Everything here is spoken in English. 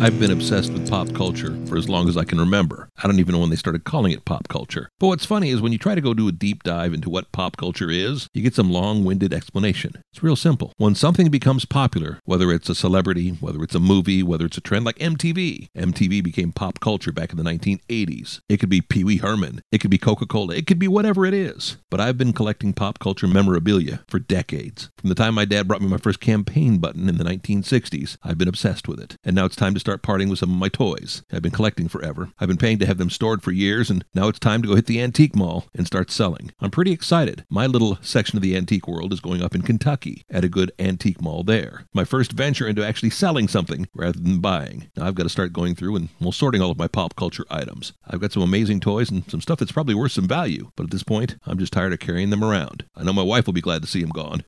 I've been obsessed with pop culture for as long as I can remember. I don't even know when they started calling it pop culture. But what's funny is when you try to go do a deep dive into what pop culture is, you get some long winded explanation. It's real simple. When something becomes popular, whether it's a celebrity, whether it's a movie, whether it's a trend like MTV, MTV became pop culture back in the 1980s. It could be Pee Wee Herman, it could be Coca Cola, it could be whatever it is. But I've been collecting pop culture memorabilia for decades. From the time my dad brought me my first campaign button in the 1960s, I've been obsessed with it. And now it's time to start parting with some of my toys. I've been collecting forever. I've been paying to have them stored for years, and now it's time to go hit the antique mall and start selling. I'm pretty excited. My little section of the antique world is going up in Kentucky at a good antique mall there. My first venture into actually selling something rather than buying. Now I've got to start going through and well sorting all of my pop culture items. I've got some amazing toys and some stuff that's probably worth some value, but at this point, I'm just tired of carrying them around. I know my wife will be glad to see them gone.